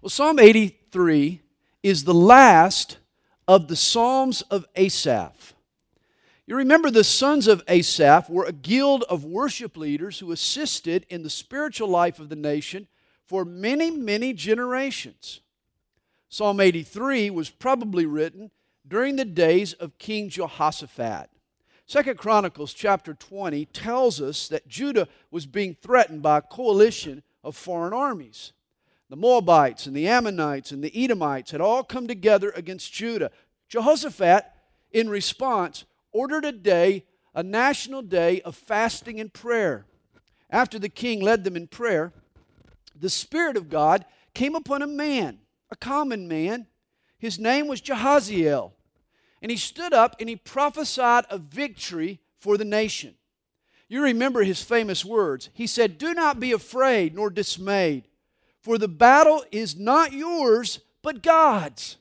Well, Psalm 83 is the last of the Psalms of Asaph. You remember the sons of Asaph were a guild of worship leaders who assisted in the spiritual life of the nation for many, many generations. Psalm 83 was probably written during the days of King Jehoshaphat. Second Chronicles chapter 20 tells us that Judah was being threatened by a coalition of foreign armies. The Moabites and the Ammonites and the Edomites had all come together against Judah. Jehoshaphat, in response, ordered a day, a national day of fasting and prayer. After the king led them in prayer, the Spirit of God came upon a man, a common man. His name was Jehaziel. And he stood up and he prophesied a victory for the nation. You remember his famous words. He said, Do not be afraid nor dismayed, for the battle is not yours, but God's.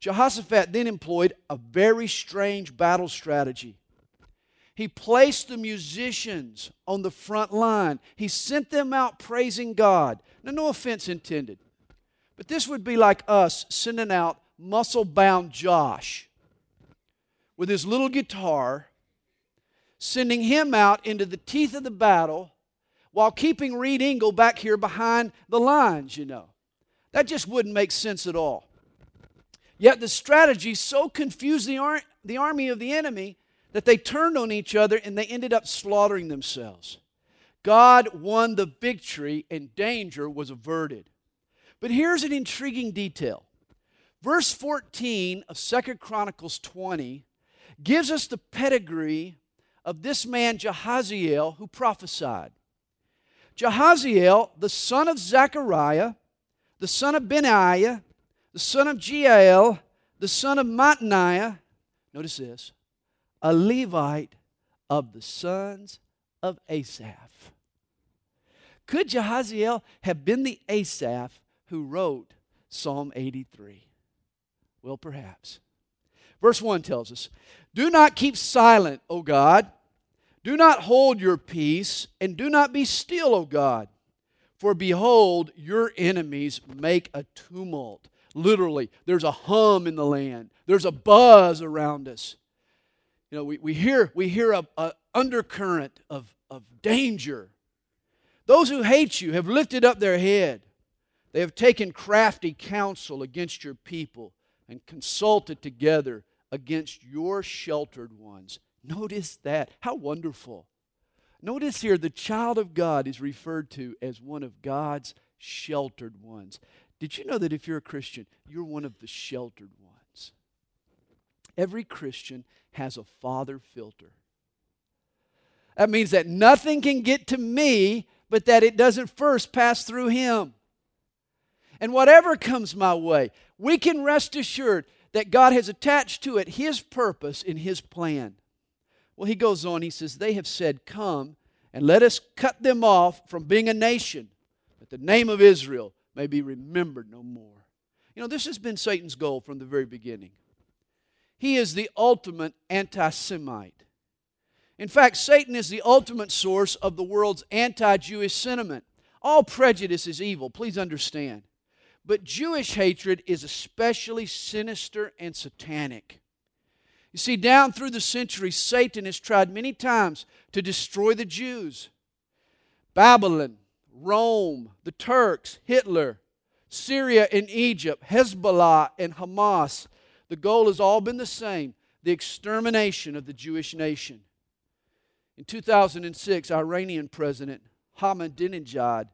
Jehoshaphat then employed a very strange battle strategy. He placed the musicians on the front line. He sent them out praising God. Now, no offense intended, but this would be like us sending out muscle bound Josh with his little guitar, sending him out into the teeth of the battle while keeping Reed Engle back here behind the lines, you know. That just wouldn't make sense at all. Yet the strategy so confused the, ar- the army of the enemy that they turned on each other and they ended up slaughtering themselves. God won the victory and danger was averted. But here's an intriguing detail. Verse 14 of Second Chronicles 20 gives us the pedigree of this man Jehaziel who prophesied. Jahaziel, the son of Zechariah, the son of Benaiah, the son of Jeiel, the son of Mattaniah, notice this, a Levite of the sons of Asaph. Could Jehaziel have been the Asaph who wrote Psalm 83? Well, perhaps. Verse 1 tells us Do not keep silent, O God. Do not hold your peace, and do not be still, O God. For behold, your enemies make a tumult. Literally, there's a hum in the land, there's a buzz around us. You know, we, we hear, we hear a, a undercurrent of, of danger. Those who hate you have lifted up their head. They have taken crafty counsel against your people and consulted together against your sheltered ones. Notice that. How wonderful. Notice here the child of God is referred to as one of God's sheltered ones. Did you know that if you're a Christian, you're one of the sheltered ones? Every Christian has a father filter. That means that nothing can get to me, but that it doesn't first pass through him. And whatever comes my way, we can rest assured that God has attached to it His purpose in His plan. Well, he goes on, he says, They have said, Come and let us cut them off from being a nation, that the name of Israel may be remembered no more. You know, this has been Satan's goal from the very beginning. He is the ultimate anti Semite. In fact, Satan is the ultimate source of the world's anti Jewish sentiment. All prejudice is evil, please understand. But Jewish hatred is especially sinister and satanic. You see, down through the centuries, Satan has tried many times to destroy the Jews. Babylon, Rome, the Turks, Hitler, Syria and Egypt, Hezbollah and Hamas. The goal has all been the same the extermination of the Jewish nation. In 2006, Iranian President Ahmadinejad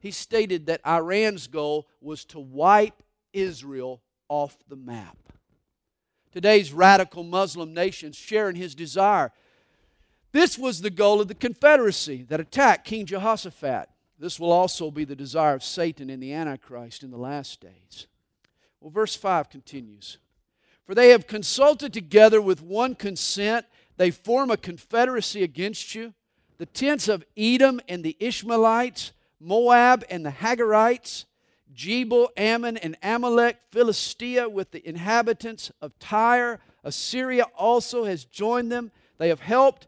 he stated that Iran's goal was to wipe Israel off the map. Today's radical Muslim nations share in his desire. This was the goal of the Confederacy that attacked King Jehoshaphat. This will also be the desire of Satan and the Antichrist in the last days. Well, verse 5 continues For they have consulted together with one consent, they form a confederacy against you. The tents of Edom and the Ishmaelites Moab and the Hagarites, Gebal, Ammon, and Amalek, Philistia with the inhabitants of Tyre. Assyria also has joined them. They have helped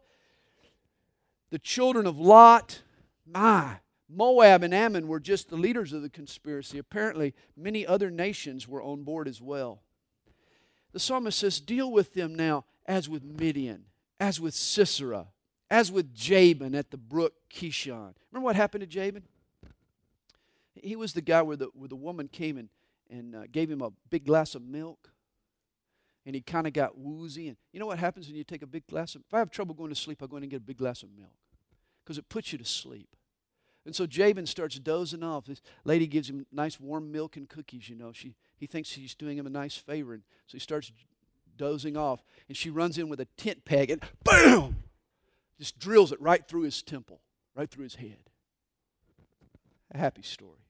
the children of Lot. My, Moab and Ammon were just the leaders of the conspiracy. Apparently, many other nations were on board as well. The psalmist says, Deal with them now as with Midian, as with Sisera, as with Jabin at the brook Kishon. Remember what happened to Jabin? He was the guy where the, where the woman came and, and uh, gave him a big glass of milk. And he kind of got woozy. And you know what happens when you take a big glass of If I have trouble going to sleep, I go in and get a big glass of milk because it puts you to sleep. And so Jabin starts dozing off. This lady gives him nice warm milk and cookies, you know. She, he thinks she's doing him a nice favor. And so he starts dozing off. And she runs in with a tent peg and BAM! Just drills it right through his temple, right through his head. A happy story.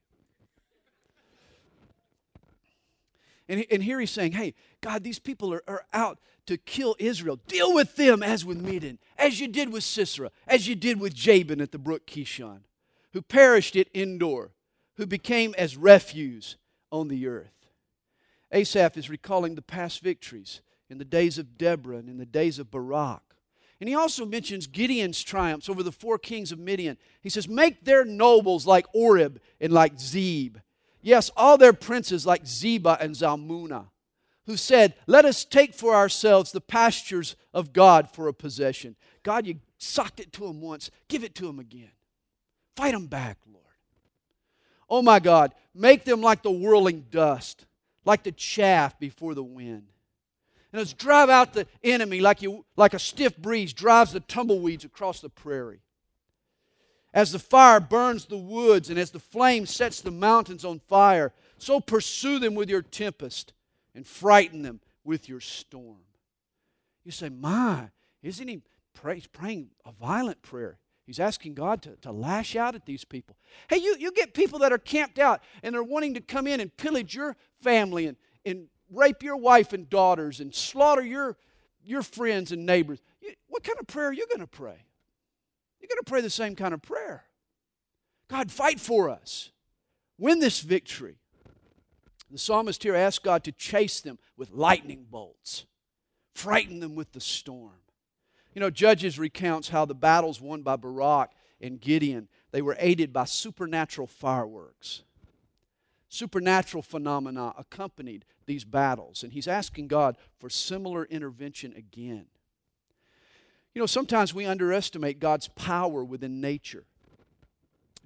And, and here he's saying, hey, God, these people are, are out to kill Israel. Deal with them as with Midian, as you did with Sisera, as you did with Jabin at the brook Kishon who perished at Endor, who became as refuse on the earth. Asaph is recalling the past victories in the days of Deborah and in the days of Barak. And he also mentions Gideon's triumphs over the four kings of Midian. He says, Make their nobles like Oreb and like Zeb. Yes, all their princes like Zebah and Zalmunna, who said, Let us take for ourselves the pastures of God for a possession. God, you socked it to them once, give it to them again. Fight them back, Lord. Oh my God, make them like the whirling dust, like the chaff before the wind. And let's drive out the enemy like, you, like a stiff breeze drives the tumbleweeds across the prairie. As the fire burns the woods and as the flame sets the mountains on fire, so pursue them with your tempest and frighten them with your storm. You say, My, isn't he pray, praying a violent prayer? He's asking God to, to lash out at these people. Hey, you, you get people that are camped out and they're wanting to come in and pillage your family and, and rape your wife and daughters and slaughter your, your friends and neighbors. What kind of prayer are you going to pray? You're going to pray the same kind of prayer. God, fight for us. Win this victory. The psalmist here asks God to chase them with lightning bolts, frighten them with the storm. You know, Judges recounts how the battles won by Barak and Gideon, they were aided by supernatural fireworks. Supernatural phenomena accompanied these battles, and he's asking God for similar intervention again. You know, sometimes we underestimate God's power within nature.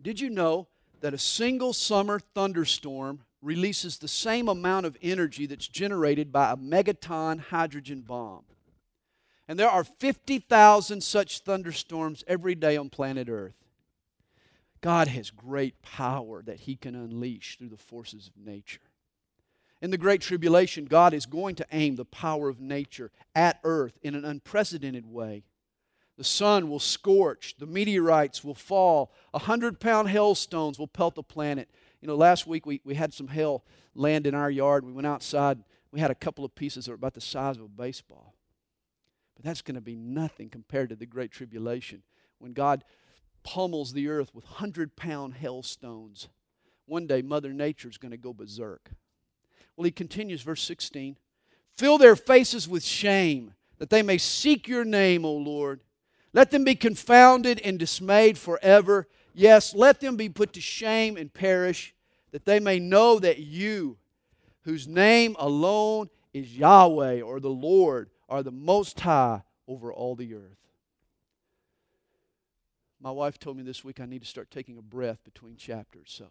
Did you know that a single summer thunderstorm releases the same amount of energy that's generated by a megaton hydrogen bomb? And there are 50,000 such thunderstorms every day on planet Earth. God has great power that He can unleash through the forces of nature. In the Great Tribulation, God is going to aim the power of nature at earth in an unprecedented way. The sun will scorch, the meteorites will fall, a hundred pound hailstones will pelt the planet. You know, last week we, we had some hail land in our yard. We went outside, we had a couple of pieces that were about the size of a baseball. But that's going to be nothing compared to the Great Tribulation when God pummels the earth with 100 pound hailstones. One day, Mother Nature is going to go berserk. Well, he continues, verse 16 Fill their faces with shame, that they may seek your name, O Lord. Let them be confounded and dismayed forever. Yes, let them be put to shame and perish, that they may know that you, whose name alone is Yahweh or the Lord, are the most high over all the earth. My wife told me this week I need to start taking a breath between chapters, so.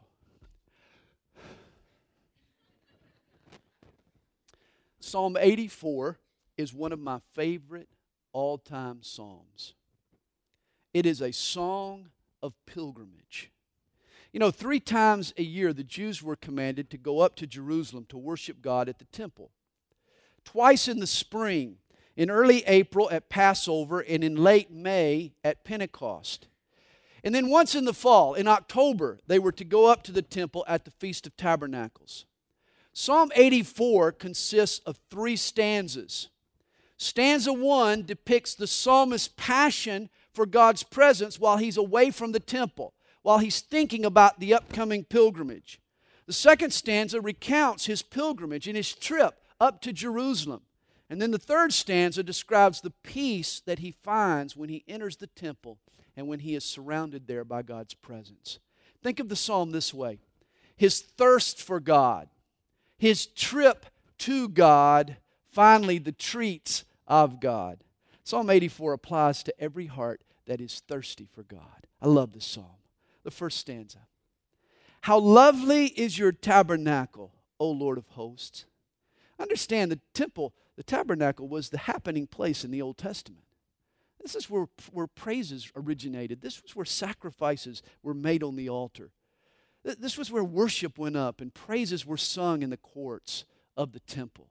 Psalm 84 is one of my favorite all time Psalms. It is a song of pilgrimage. You know, three times a year the Jews were commanded to go up to Jerusalem to worship God at the temple. Twice in the spring, in early April at Passover, and in late May at Pentecost. And then once in the fall, in October, they were to go up to the temple at the Feast of Tabernacles. Psalm 84 consists of three stanzas. Stanza 1 depicts the psalmist's passion for God's presence while he's away from the temple, while he's thinking about the upcoming pilgrimage. The second stanza recounts his pilgrimage and his trip up to Jerusalem. And then the third stanza describes the peace that he finds when he enters the temple and when he is surrounded there by God's presence. Think of the psalm this way his thirst for God, his trip to God, finally, the treats of God. Psalm 84 applies to every heart that is thirsty for God. I love this psalm. The first stanza How lovely is your tabernacle, O Lord of hosts. Understand the temple, the tabernacle was the happening place in the Old Testament. This is where, where praises originated. This was where sacrifices were made on the altar. This was where worship went up and praises were sung in the courts of the temple.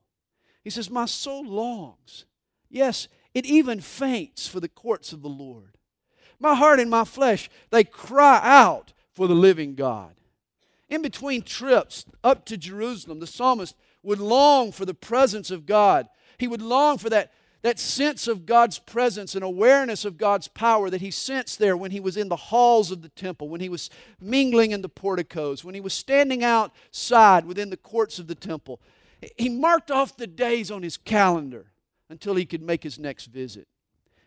He says, My soul longs. Yes, it even faints for the courts of the Lord. My heart and my flesh, they cry out for the living God. In between trips up to Jerusalem, the psalmist would long for the presence of God. He would long for that that sense of God's presence and awareness of God's power that he sensed there when he was in the halls of the temple, when he was mingling in the porticos, when he was standing outside within the courts of the temple. He marked off the days on his calendar until he could make his next visit.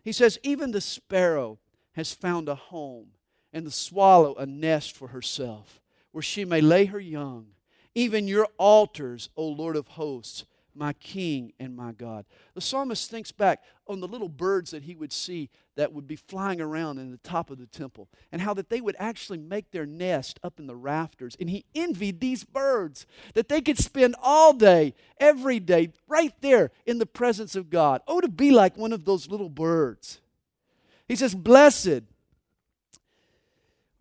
He says, Even the sparrow has found a home, and the swallow a nest for herself, where she may lay her young. Even your altars, O Lord of hosts, my King and my God. The psalmist thinks back on the little birds that he would see that would be flying around in the top of the temple and how that they would actually make their nest up in the rafters. And he envied these birds that they could spend all day, every day, right there in the presence of God. Oh, to be like one of those little birds. He says, Blessed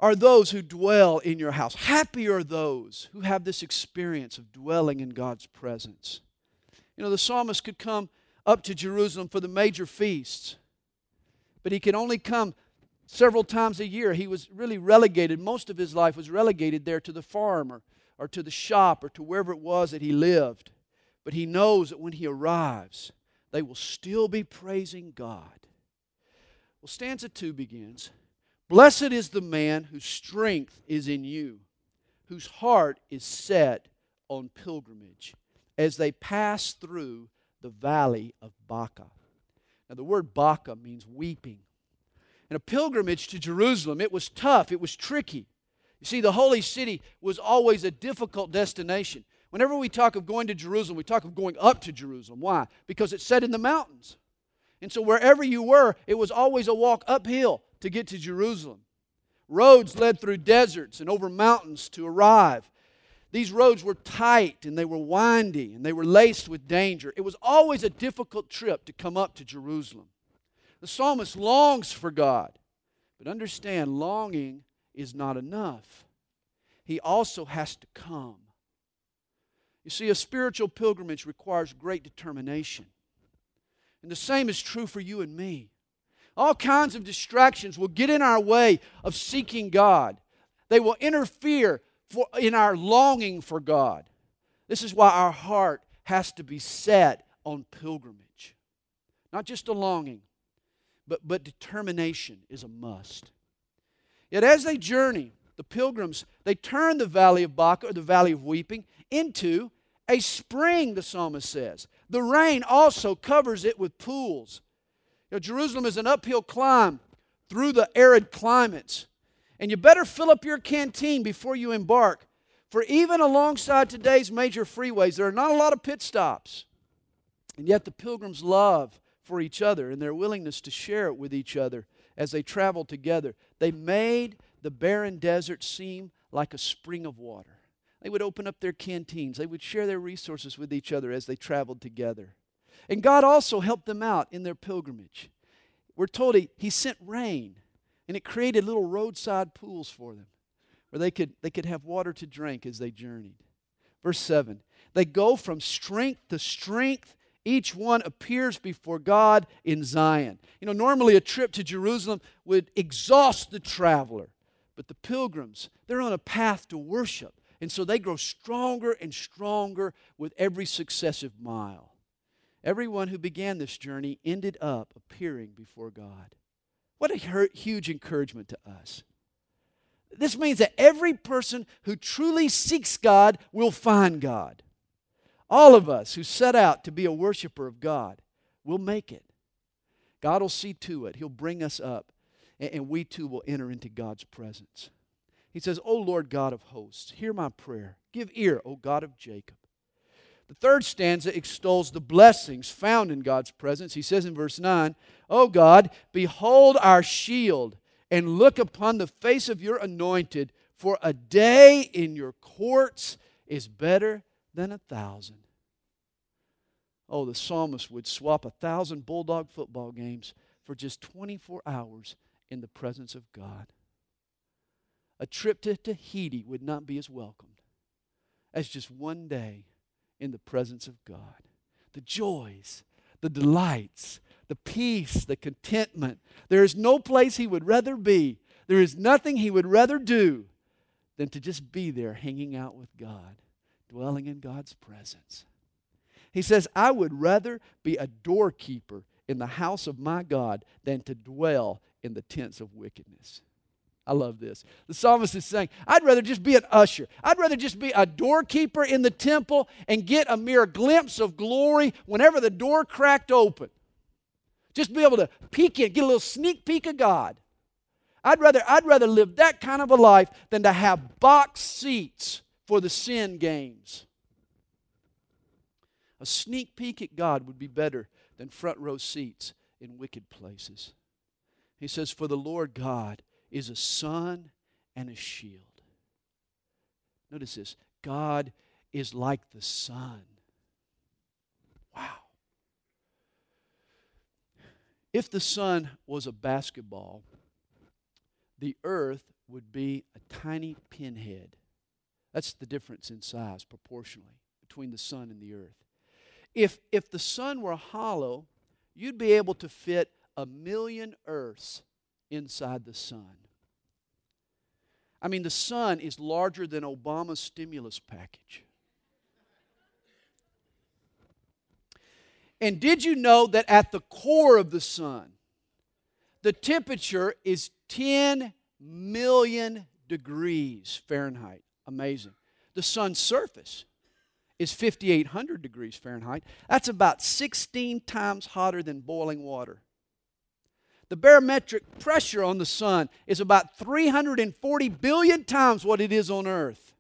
are those who dwell in your house. Happy are those who have this experience of dwelling in God's presence. You know, the psalmist could come up to Jerusalem for the major feasts, but he could only come several times a year. He was really relegated, most of his life was relegated there to the farm or, or to the shop or to wherever it was that he lived. But he knows that when he arrives, they will still be praising God. Well, stanza 2 begins Blessed is the man whose strength is in you, whose heart is set on pilgrimage as they pass through the valley of Baca. Now, the word Baca means weeping. And a pilgrimage to Jerusalem, it was tough, it was tricky. You see, the holy city was always a difficult destination. Whenever we talk of going to Jerusalem, we talk of going up to Jerusalem. Why? Because it's set in the mountains. And so wherever you were, it was always a walk uphill to get to Jerusalem. Roads led through deserts and over mountains to arrive. These roads were tight and they were windy and they were laced with danger. It was always a difficult trip to come up to Jerusalem. The psalmist longs for God, but understand longing is not enough. He also has to come. You see, a spiritual pilgrimage requires great determination. And the same is true for you and me. All kinds of distractions will get in our way of seeking God. They will interfere for, in our longing for God. This is why our heart has to be set on pilgrimage. Not just a longing, but, but determination is a must. Yet as they journey, the pilgrims, they turn the valley of Baca, or the valley of weeping, into a spring, the psalmist says. The rain also covers it with pools. You know, Jerusalem is an uphill climb through the arid climates. And you better fill up your canteen before you embark. For even alongside today's major freeways, there are not a lot of pit stops. And yet the pilgrims' love for each other and their willingness to share it with each other as they traveled together, they made the barren desert seem like a spring of water. They would open up their canteens, they would share their resources with each other as they traveled together. And God also helped them out in their pilgrimage. We're told He, he sent rain and it created little roadside pools for them where they could, they could have water to drink as they journeyed. Verse 7 They go from strength to strength. Each one appears before God in Zion. You know, normally a trip to Jerusalem would exhaust the traveler, but the pilgrims, they're on a path to worship. And so they grow stronger and stronger with every successive mile. Everyone who began this journey ended up appearing before God. What a huge encouragement to us. This means that every person who truly seeks God will find God. All of us who set out to be a worshiper of God will make it. God will see to it. He'll bring us up, and we too will enter into God's presence. He says, O Lord God of hosts, hear my prayer. Give ear, O God of Jacob. The third stanza extols the blessings found in God's presence. He says in verse 9, O God, behold our shield and look upon the face of your anointed, for a day in your courts is better than a thousand. Oh, the psalmist would swap a thousand bulldog football games for just 24 hours in the presence of God. A trip to Tahiti would not be as welcomed as just one day in the presence of God. The joys, the delights, the peace, the contentment. There is no place he would rather be. There is nothing he would rather do than to just be there hanging out with God, dwelling in God's presence. He says, I would rather be a doorkeeper in the house of my God than to dwell in the tents of wickedness. I love this. The psalmist is saying, I'd rather just be an usher. I'd rather just be a doorkeeper in the temple and get a mere glimpse of glory whenever the door cracked open. Just be able to peek in, get a little sneak peek of God. I'd rather, I'd rather live that kind of a life than to have box seats for the sin games. A sneak peek at God would be better than front row seats in wicked places. He says, For the Lord God is a sun and a shield. Notice this God is like the sun. Wow. If the sun was a basketball, the earth would be a tiny pinhead. That's the difference in size proportionally between the sun and the earth. If, if the sun were hollow, you'd be able to fit a million earths inside the sun. I mean, the sun is larger than Obama's stimulus package. And did you know that at the core of the sun, the temperature is 10 million degrees Fahrenheit? Amazing. The sun's surface is 5,800 degrees Fahrenheit. That's about 16 times hotter than boiling water. The barometric pressure on the sun is about 340 billion times what it is on earth.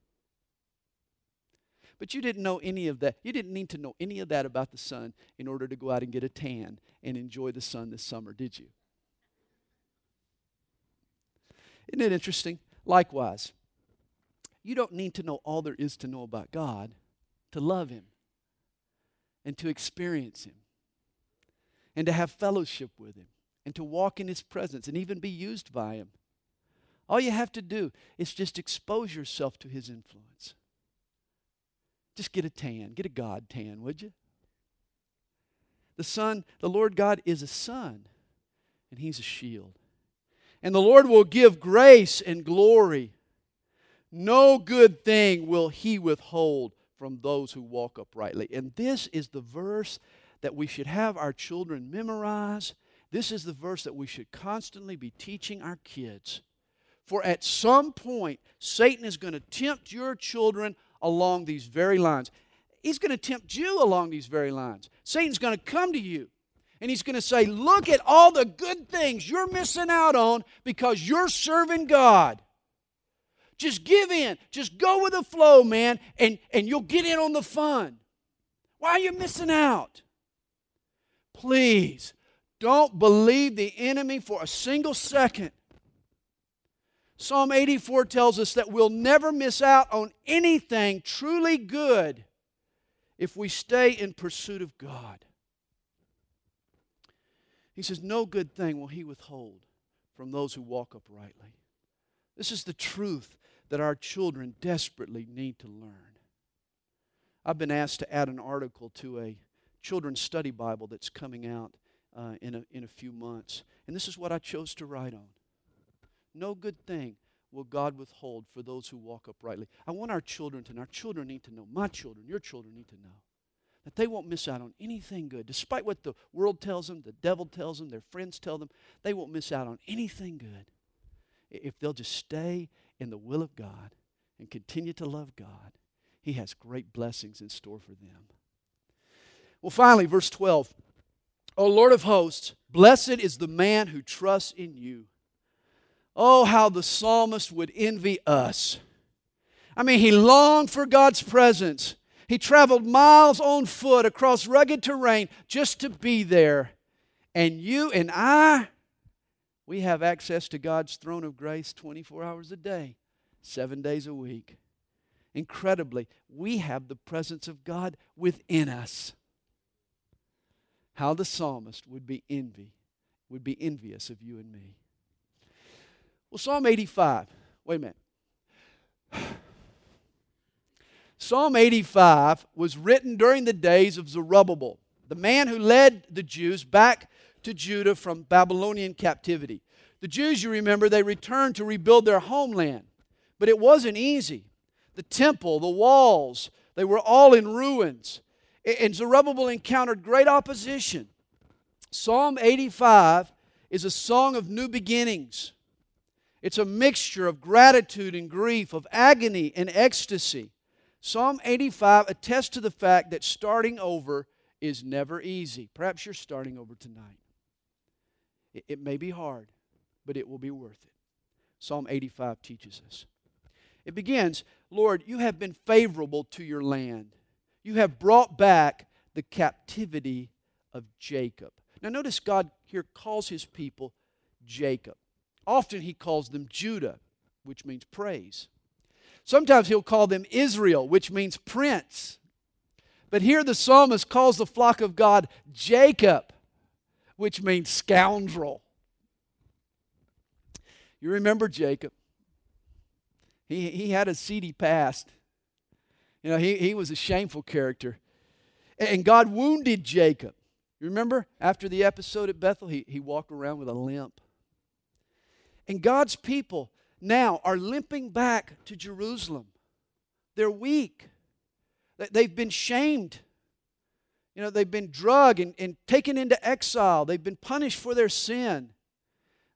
But you didn't know any of that. You didn't need to know any of that about the sun in order to go out and get a tan and enjoy the sun this summer, did you? Isn't it interesting? Likewise, you don't need to know all there is to know about God to love Him and to experience Him and to have fellowship with Him and to walk in His presence and even be used by Him. All you have to do is just expose yourself to His influence. Just get a tan, get a God tan, would you? The Son, the Lord God is a sun, and He's a shield. And the Lord will give grace and glory. No good thing will He withhold from those who walk uprightly. And this is the verse that we should have our children memorize this is the verse that we should constantly be teaching our kids. For at some point, Satan is going to tempt your children along these very lines. He's going to tempt you along these very lines. Satan's going to come to you and he's going to say, Look at all the good things you're missing out on because you're serving God. Just give in. Just go with the flow, man, and, and you'll get in on the fun. Why are you missing out? Please don't believe the enemy for a single second. Psalm 84 tells us that we'll never miss out on anything truly good if we stay in pursuit of God. He says, No good thing will he withhold from those who walk uprightly. This is the truth that our children desperately need to learn. I've been asked to add an article to a children's study Bible that's coming out uh, in, a, in a few months. And this is what I chose to write on. No good thing will God withhold for those who walk uprightly. I want our children to know, our children need to know, my children, your children need to know, that they won't miss out on anything good. Despite what the world tells them, the devil tells them, their friends tell them, they won't miss out on anything good if they'll just stay in the will of God and continue to love God. He has great blessings in store for them. Well, finally, verse 12. O Lord of hosts, blessed is the man who trusts in you. Oh, how the psalmist would envy us. I mean, he longed for God's presence. He traveled miles on foot across rugged terrain just to be there. And you and I, we have access to God's throne of grace 24 hours a day, seven days a week. Incredibly, we have the presence of God within us. How the psalmist would be envy, would be envious of you and me. Well, Psalm 85. Wait a minute. Psalm 85 was written during the days of Zerubbabel, the man who led the Jews back to Judah from Babylonian captivity. The Jews, you remember, they returned to rebuild their homeland, but it wasn't easy. The temple, the walls, they were all in ruins. And Zerubbabel encountered great opposition. Psalm 85 is a song of new beginnings. It's a mixture of gratitude and grief, of agony and ecstasy. Psalm 85 attests to the fact that starting over is never easy. Perhaps you're starting over tonight. It, it may be hard, but it will be worth it. Psalm 85 teaches us. It begins Lord, you have been favorable to your land. You have brought back the captivity of Jacob. Now, notice God here calls his people Jacob. Often he calls them Judah, which means praise. Sometimes he'll call them Israel, which means prince. But here the psalmist calls the flock of God Jacob, which means scoundrel. You remember Jacob? He, he had a seedy past. You know, he, he was a shameful character. And God wounded Jacob. You remember after the episode at Bethel, he, he walked around with a limp. And God's people now are limping back to Jerusalem. They're weak. They've been shamed. You know, they've been drugged and, and taken into exile. They've been punished for their sin.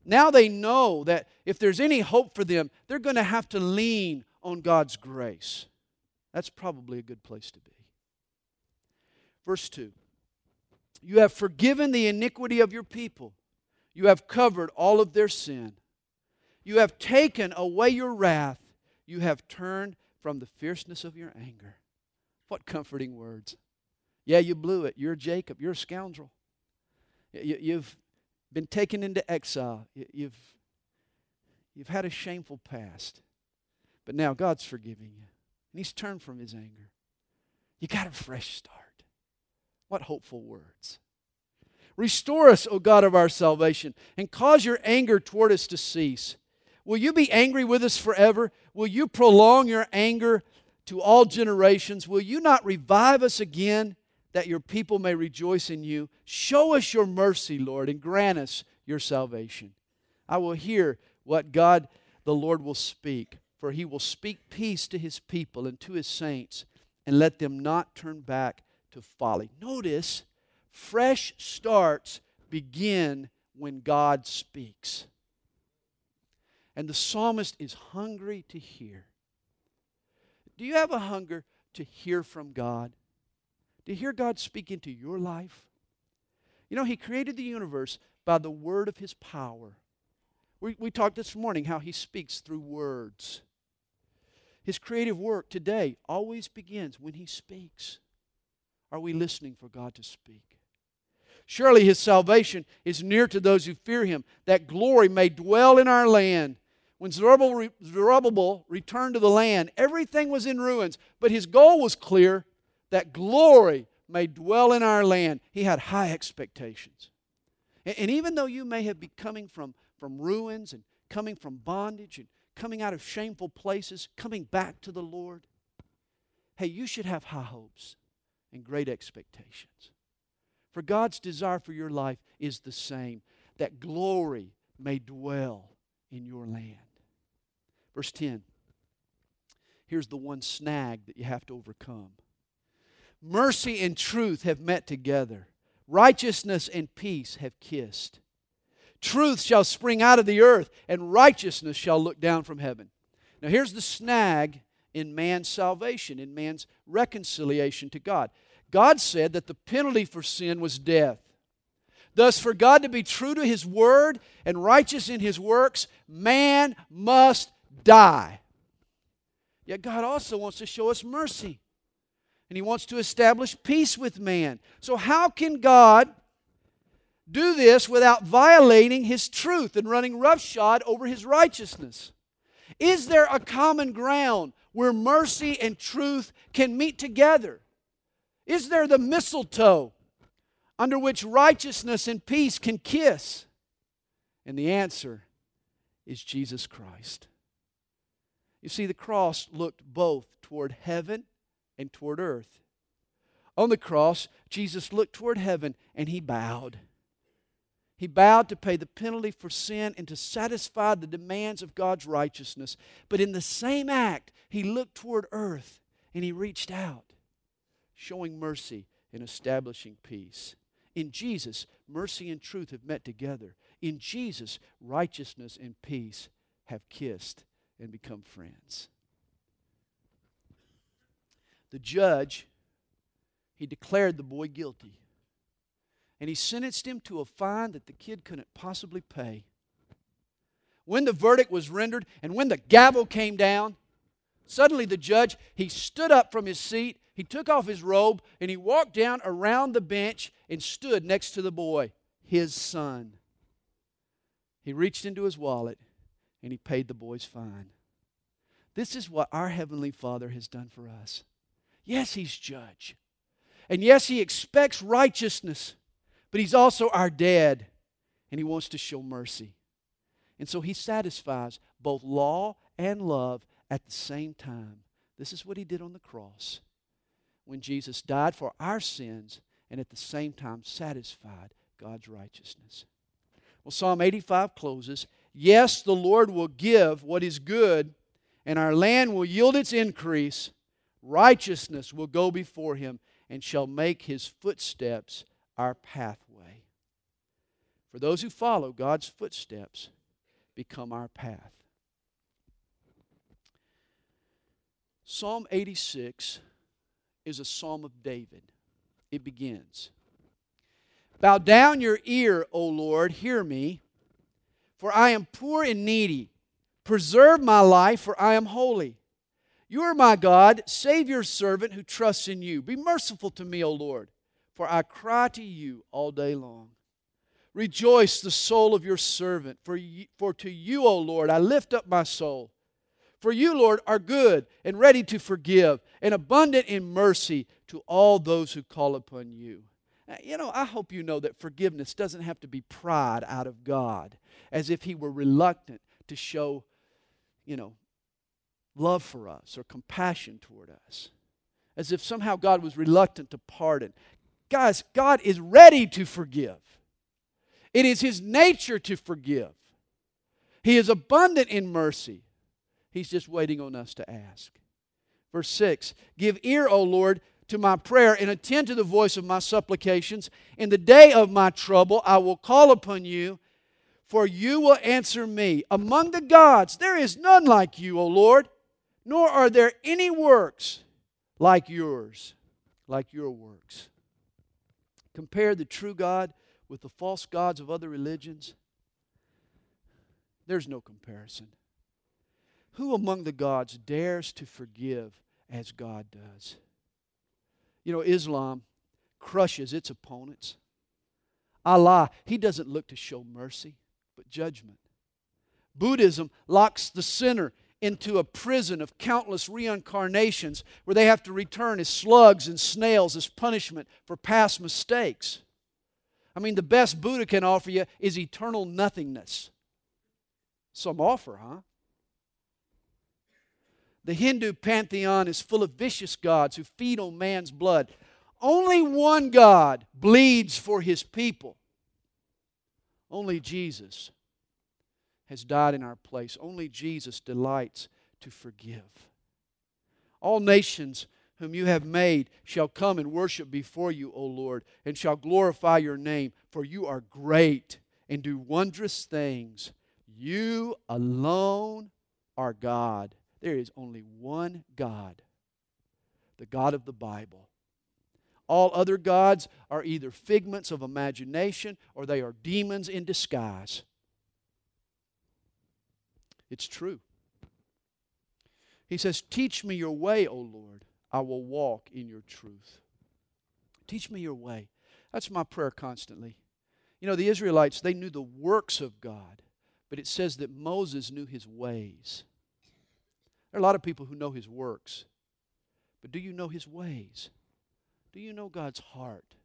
Now they know that if there's any hope for them, they're going to have to lean on God's grace. That's probably a good place to be. Verse 2 You have forgiven the iniquity of your people, you have covered all of their sin. You have taken away your wrath, you have turned from the fierceness of your anger. What comforting words. Yeah, you blew it. You're Jacob. You're a scoundrel. You've been taken into exile. You've, you've had a shameful past. But now God's forgiving you. And He's turned from His anger. You got a fresh start. What hopeful words. Restore us, O God of our salvation, and cause your anger toward us to cease. Will you be angry with us forever? Will you prolong your anger to all generations? Will you not revive us again? that your people may rejoice in you. Show us your mercy, Lord, and grant us your salvation. I will hear what God the Lord will speak, for he will speak peace to his people and to his saints, and let them not turn back to folly. Notice, fresh starts begin when God speaks. And the psalmist is hungry to hear. Do you have a hunger to hear from God? to hear God speak into your life? You know, He created the universe by the word of His power. We, we talked this morning how He speaks through words. His creative work today always begins when He speaks. Are we listening for God to speak? Surely His salvation is near to those who fear Him, that glory may dwell in our land. When Zerubbabel, returned to the land, everything was in ruins, but his goal was clear that glory may dwell in our land. He had high expectations. And, and even though you may have been coming from, from ruins and coming from bondage and coming out of shameful places, coming back to the Lord, hey, you should have high hopes and great expectations. For God's desire for your life is the same that glory may dwell in your land. Verse 10 here's the one snag that you have to overcome Mercy and truth have met together. Righteousness and peace have kissed. Truth shall spring out of the earth, and righteousness shall look down from heaven. Now, here's the snag in man's salvation, in man's reconciliation to God. God said that the penalty for sin was death. Thus, for God to be true to his word and righteous in his works, man must die. Yet God also wants to show us mercy. And he wants to establish peace with man. So, how can God do this without violating his truth and running roughshod over his righteousness? Is there a common ground where mercy and truth can meet together? Is there the mistletoe under which righteousness and peace can kiss? And the answer is Jesus Christ. You see, the cross looked both toward heaven and toward earth. On the cross, Jesus looked toward heaven and he bowed. He bowed to pay the penalty for sin and to satisfy the demands of God's righteousness. But in the same act, he looked toward earth and he reached out, showing mercy and establishing peace. In Jesus, mercy and truth have met together. In Jesus, righteousness and peace have kissed and become friends. The judge, he declared the boy guilty. And he sentenced him to a fine that the kid couldn't possibly pay. When the verdict was rendered and when the gavel came down, suddenly the judge, he stood up from his seat, he took off his robe, and he walked down around the bench and stood next to the boy, his son. He reached into his wallet and he paid the boy's fine. This is what our Heavenly Father has done for us. Yes, He's judge. And yes, He expects righteousness, but He's also our dad, and He wants to show mercy. And so He satisfies both law and love at the same time. This is what He did on the cross when Jesus died for our sins and at the same time satisfied God's righteousness. Well, Psalm 85 closes Yes, the Lord will give what is good, and our land will yield its increase. Righteousness will go before him and shall make his footsteps our pathway. For those who follow God's footsteps, become our path. Psalm 86 is a psalm of David. It begins Bow down your ear, O Lord, hear me for I am poor and needy. Preserve my life, for I am holy. You are my God. Save your servant who trusts in you. Be merciful to me, O Lord, for I cry to you all day long. Rejoice the soul of your servant, for, you, for to you, O Lord, I lift up my soul. For you, Lord, are good and ready to forgive, and abundant in mercy to all those who call upon you. You know, I hope you know that forgiveness doesn't have to be pried out of God, as if He were reluctant to show, you know, love for us or compassion toward us, as if somehow God was reluctant to pardon. Guys, God is ready to forgive. It is His nature to forgive. He is abundant in mercy. He's just waiting on us to ask. Verse 6 Give ear, O Lord, to my prayer and attend to the voice of my supplications. In the day of my trouble, I will call upon you, for you will answer me. Among the gods, there is none like you, O Lord, nor are there any works like yours, like your works. Compare the true God with the false gods of other religions. There's no comparison. Who among the gods dares to forgive as God does? You know, Islam crushes its opponents. Allah, He doesn't look to show mercy, but judgment. Buddhism locks the sinner into a prison of countless reincarnations where they have to return as slugs and snails as punishment for past mistakes. I mean, the best Buddha can offer you is eternal nothingness. Some offer, huh? The Hindu pantheon is full of vicious gods who feed on man's blood. Only one God bleeds for his people. Only Jesus has died in our place. Only Jesus delights to forgive. All nations whom you have made shall come and worship before you, O Lord, and shall glorify your name, for you are great and do wondrous things. You alone are God. There is only one God, the God of the Bible. All other gods are either figments of imagination or they are demons in disguise. It's true. He says, Teach me your way, O Lord. I will walk in your truth. Teach me your way. That's my prayer constantly. You know, the Israelites, they knew the works of God, but it says that Moses knew his ways. There are a lot of people who know his works, but do you know his ways? Do you know God's heart?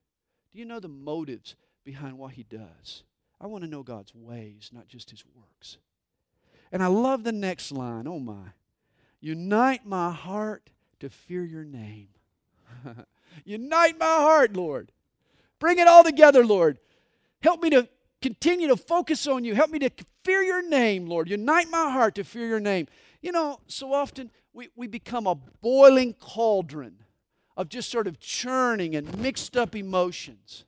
Do you know the motives behind what he does? I want to know God's ways, not just his works. And I love the next line. Oh my. Unite my heart to fear your name. Unite my heart, Lord. Bring it all together, Lord. Help me to continue to focus on you. Help me to fear your name, Lord. Unite my heart to fear your name. You know, so often we, we become a boiling cauldron of just sort of churning and mixed up emotions.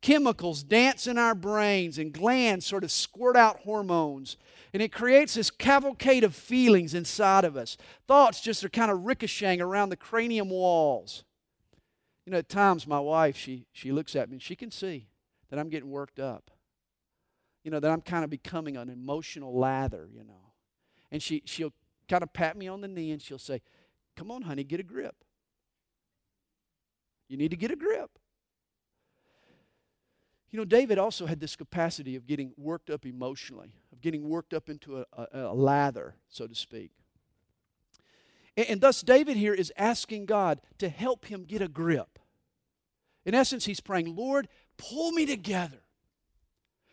Chemicals dance in our brains and glands sort of squirt out hormones. And it creates this cavalcade of feelings inside of us. Thoughts just are kind of ricocheting around the cranium walls. You know, at times my wife, she, she looks at me and she can see that I'm getting worked up. You know, that I'm kind of becoming an emotional lather, you know. And she, she'll kind of pat me on the knee and she'll say, Come on, honey, get a grip. You need to get a grip. You know, David also had this capacity of getting worked up emotionally, of getting worked up into a, a, a lather, so to speak. And, and thus, David here is asking God to help him get a grip. In essence, he's praying, Lord, pull me together.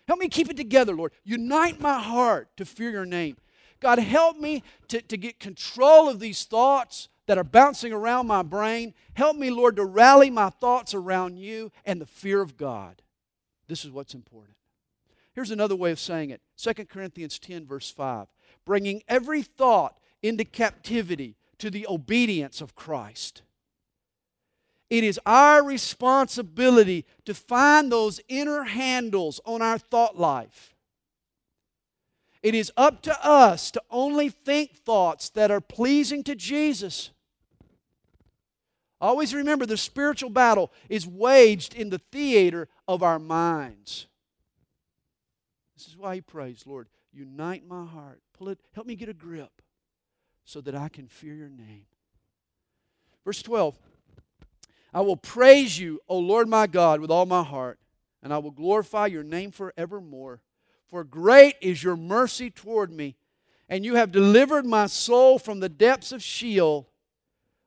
Help me keep it together, Lord. Unite my heart to fear your name. God, help me to, to get control of these thoughts that are bouncing around my brain. Help me, Lord, to rally my thoughts around you and the fear of God. This is what's important. Here's another way of saying it 2 Corinthians 10, verse 5. Bringing every thought into captivity to the obedience of Christ. It is our responsibility to find those inner handles on our thought life. It is up to us to only think thoughts that are pleasing to Jesus. Always remember the spiritual battle is waged in the theater of our minds. This is why he prays, Lord, unite my heart. Pull it, help me get a grip so that I can fear your name. Verse 12 I will praise you, O Lord my God, with all my heart, and I will glorify your name forevermore. For great is your mercy toward me, and you have delivered my soul from the depths of Sheol.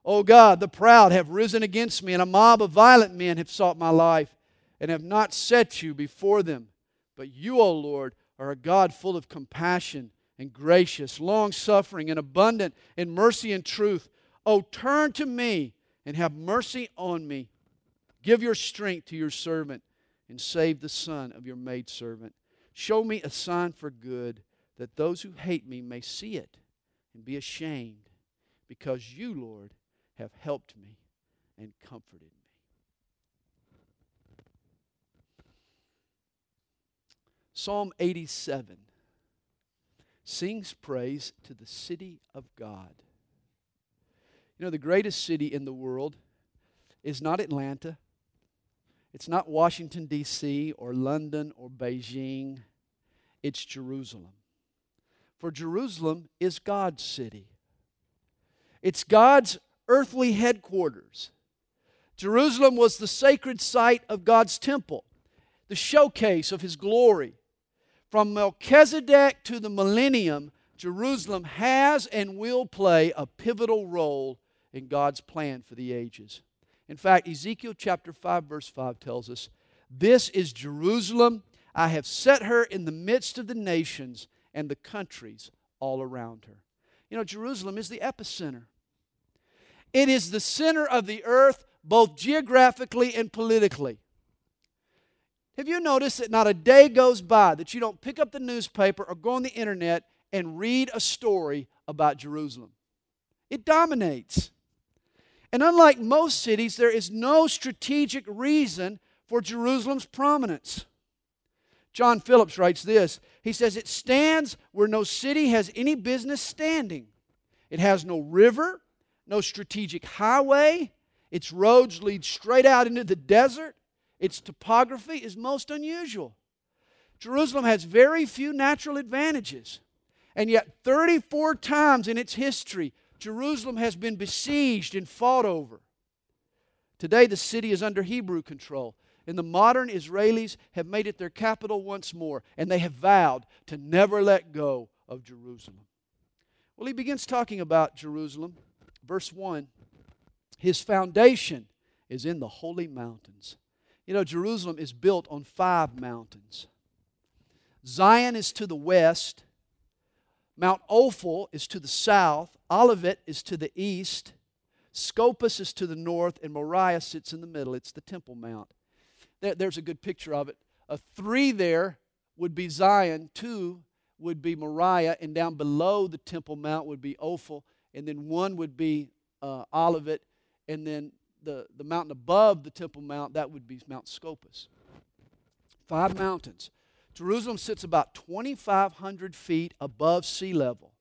O God, the proud have risen against me, and a mob of violent men have sought my life, and have not set you before them. But you, O Lord, are a God full of compassion and gracious, long suffering, and abundant in mercy and truth. O turn to me and have mercy on me. Give your strength to your servant and save the son of your maidservant. Show me a sign for good, that those who hate me may see it and be ashamed, because you, Lord, have helped me and comforted me. Psalm 87 sings praise to the city of God. You know, the greatest city in the world is not Atlanta, it's not Washington, D.C., or London, or Beijing. It's Jerusalem. For Jerusalem is God's city, it's God's earthly headquarters. Jerusalem was the sacred site of God's temple, the showcase of His glory. From Melchizedek to the millennium, Jerusalem has and will play a pivotal role in God's plan for the ages. In fact, Ezekiel chapter 5, verse 5 tells us, This is Jerusalem. I have set her in the midst of the nations and the countries all around her. You know, Jerusalem is the epicenter. It is the center of the earth, both geographically and politically. Have you noticed that not a day goes by that you don't pick up the newspaper or go on the internet and read a story about Jerusalem? It dominates. And unlike most cities, there is no strategic reason for Jerusalem's prominence. John Phillips writes this He says, It stands where no city has any business standing. It has no river, no strategic highway, Its roads lead straight out into the desert. Its topography is most unusual. Jerusalem has very few natural advantages. And yet, 34 times in its history, Jerusalem has been besieged and fought over. Today, the city is under Hebrew control, and the modern Israelis have made it their capital once more, and they have vowed to never let go of Jerusalem. Well, he begins talking about Jerusalem. Verse 1 His foundation is in the holy mountains. You know, Jerusalem is built on five mountains. Zion is to the west, Mount Ophel is to the south, Olivet is to the east, Scopus is to the north, and Moriah sits in the middle. It's the Temple Mount. There, there's a good picture of it. A three there would be Zion, two would be Moriah, and down below the Temple Mount would be Ophel, and then one would be uh, Olivet, and then the, the mountain above the Temple Mount, that would be Mount Scopus. Five mountains. Jerusalem sits about 2,500 feet above sea level.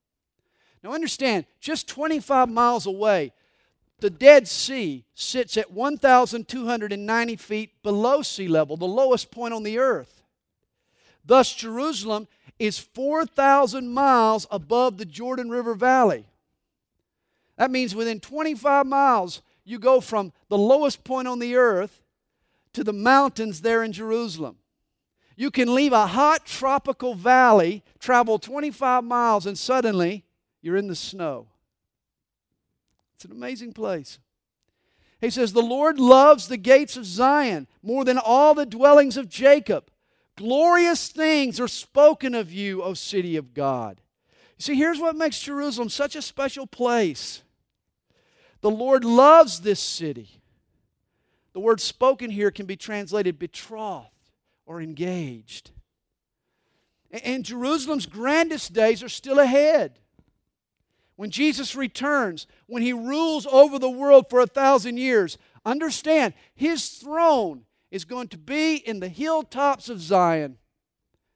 Now understand, just 25 miles away, the Dead Sea sits at 1,290 feet below sea level, the lowest point on the earth. Thus, Jerusalem is 4,000 miles above the Jordan River Valley. That means within 25 miles, you go from the lowest point on the earth to the mountains there in Jerusalem. You can leave a hot tropical valley, travel 25 miles, and suddenly you're in the snow. It's an amazing place. He says, The Lord loves the gates of Zion more than all the dwellings of Jacob. Glorious things are spoken of you, O city of God. See, here's what makes Jerusalem such a special place. The Lord loves this city. The word spoken here can be translated betrothed or engaged. And Jerusalem's grandest days are still ahead. When Jesus returns, when he rules over the world for a thousand years, understand his throne is going to be in the hilltops of Zion.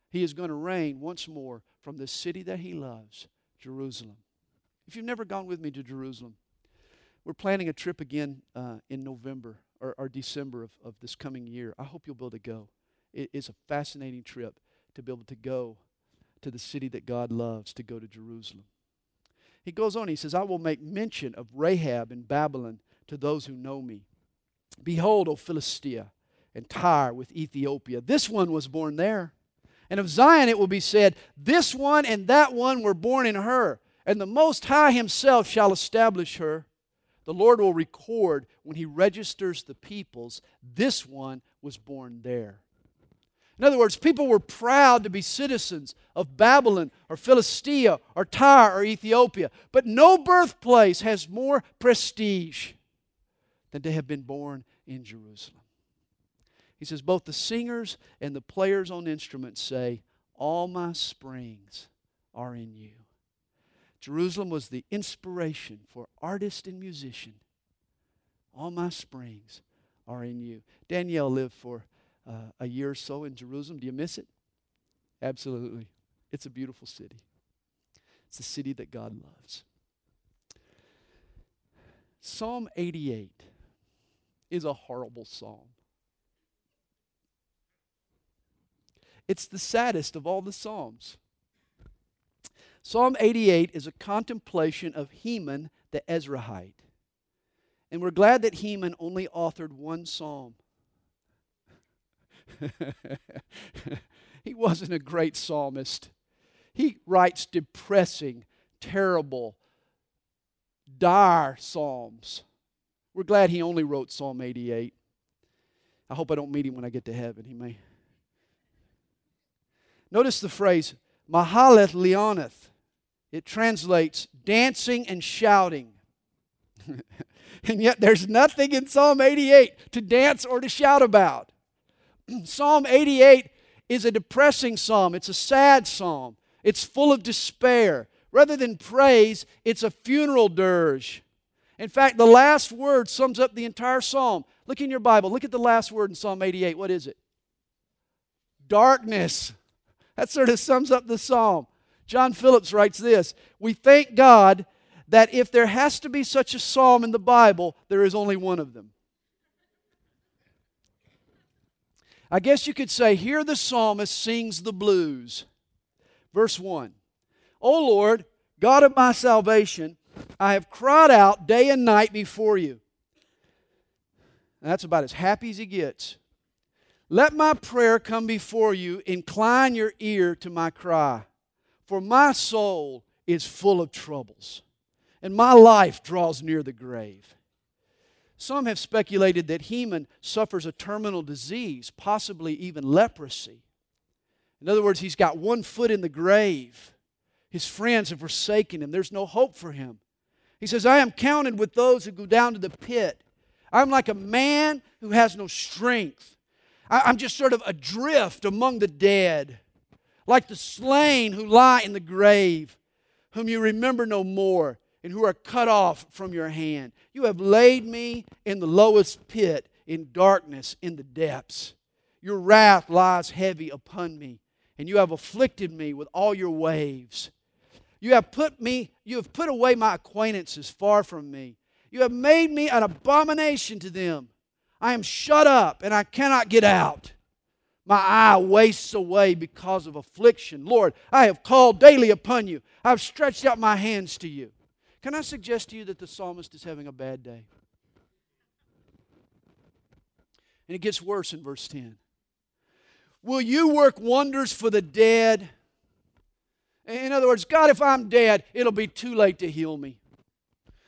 He is going to reign once more from the city that he loves, Jerusalem. If you've never gone with me to Jerusalem, we're planning a trip again uh, in November or, or December of, of this coming year. I hope you'll be able to go. It is a fascinating trip to be able to go to the city that God loves, to go to Jerusalem. He goes on, he says, I will make mention of Rahab in Babylon to those who know me. Behold, O Philistia, and Tyre with Ethiopia. This one was born there. And of Zion it will be said, This one and that one were born in her, and the Most High Himself shall establish her. The Lord will record when He registers the peoples, This one was born there. In other words, people were proud to be citizens of Babylon or Philistia or Tyre or Ethiopia. But no birthplace has more prestige than to have been born in Jerusalem. He says, Both the singers and the players on instruments say, All my springs are in you. Jerusalem was the inspiration for artist and musician. All my springs are in you. Danielle lived for uh, a year or so in Jerusalem. Do you miss it? Absolutely. It's a beautiful city. It's a city that God loves. Psalm 88 is a horrible psalm. It's the saddest of all the Psalms. Psalm 88 is a contemplation of Heman the Ezrahite. And we're glad that Heman only authored one psalm. he wasn't a great psalmist. He writes depressing, terrible, dire psalms. We're glad he only wrote Psalm 88. I hope I don't meet him when I get to heaven. He may. Notice the phrase, Mahalath Leannoth. It translates dancing and shouting. and yet there's nothing in Psalm 88 to dance or to shout about. psalm 88 is a depressing psalm, it's a sad psalm, it's full of despair. Rather than praise, it's a funeral dirge. In fact, the last word sums up the entire psalm. Look in your Bible, look at the last word in Psalm 88. What is it? Darkness. That sort of sums up the psalm. John Phillips writes this We thank God that if there has to be such a psalm in the Bible, there is only one of them. I guess you could say, here the psalmist sings the blues. Verse 1 O Lord, God of my salvation, I have cried out day and night before you. And that's about as happy as he gets. Let my prayer come before you. Incline your ear to my cry. For my soul is full of troubles, and my life draws near the grave. Some have speculated that Heman suffers a terminal disease, possibly even leprosy. In other words, he's got one foot in the grave. His friends have forsaken him. There's no hope for him. He says, I am counted with those who go down to the pit. I'm like a man who has no strength. I'm just sort of adrift among the dead, like the slain who lie in the grave, whom you remember no more and who are cut off from your hand. You have laid me in the lowest pit, in darkness, in the depths. Your wrath lies heavy upon me, and you have afflicted me with all your waves. You have put me, you have put away my acquaintances far from me. You have made me an abomination to them. I am shut up and I cannot get out. My eye wastes away because of affliction. Lord, I have called daily upon you. I've stretched out my hands to you. Can I suggest to you that the psalmist is having a bad day? And it gets worse in verse 10. Will you work wonders for the dead? In other words, God, if I'm dead, it'll be too late to heal me.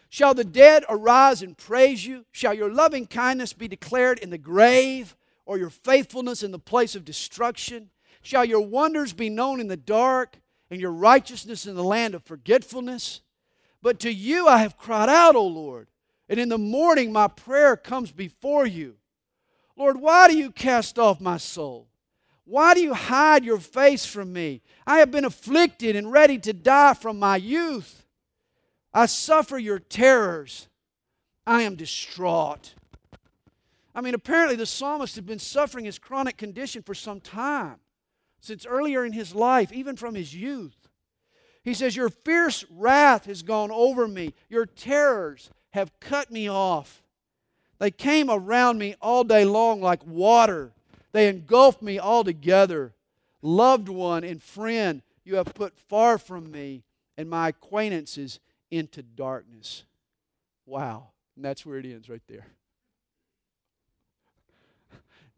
Shall the dead arise and praise you? Shall your loving kindness be declared in the grave, or your faithfulness in the place of destruction? Shall your wonders be known in the dark, and your righteousness in the land of forgetfulness? But to you I have cried out, O Lord, and in the morning my prayer comes before you. Lord, why do you cast off my soul? Why do you hide your face from me? I have been afflicted and ready to die from my youth. I suffer your terrors. I am distraught. I mean, apparently the psalmist had been suffering his chronic condition for some time, since earlier in his life, even from his youth. He says, Your fierce wrath has gone over me, your terrors have cut me off. They came around me all day long like water, they engulfed me altogether. Loved one and friend, you have put far from me, and my acquaintances into darkness. Wow. And that's where it ends right there.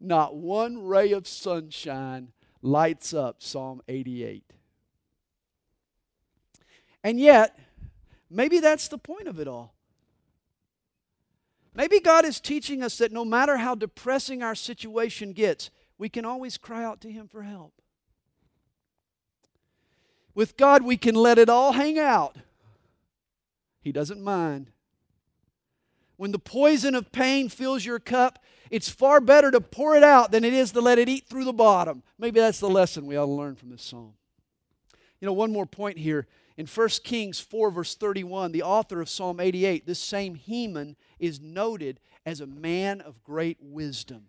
Not one ray of sunshine lights up Psalm 88. And yet, maybe that's the point of it all. Maybe God is teaching us that no matter how depressing our situation gets, we can always cry out to Him for help. With God, we can let it all hang out. He doesn't mind. When the poison of pain fills your cup, it's far better to pour it out than it is to let it eat through the bottom. Maybe that's the lesson we ought to learn from this psalm. You know, one more point here in 1 Kings 4, verse 31, the author of Psalm 88, this same Heman, is noted as a man of great wisdom.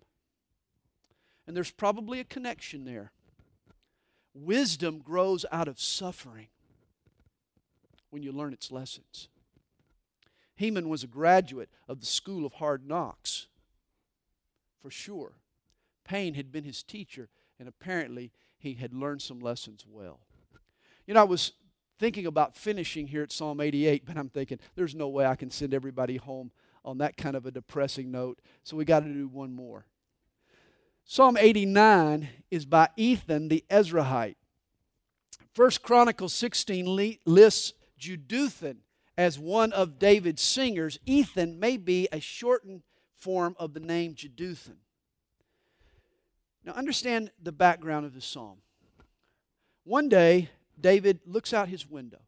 And there's probably a connection there. Wisdom grows out of suffering when you learn its lessons. Heman was a graduate of the School of Hard Knocks, for sure. Pain had been his teacher, and apparently he had learned some lessons well. You know, I was thinking about finishing here at Psalm 88, but I'm thinking there's no way I can send everybody home on that kind of a depressing note, so we got to do one more. Psalm 89 is by Ethan the Ezrahite. First Chronicles 16 lists Jeduthun as one of David's singers. Ethan may be a shortened form of the name Jeduthun. Now understand the background of the psalm. One day, David looks out his window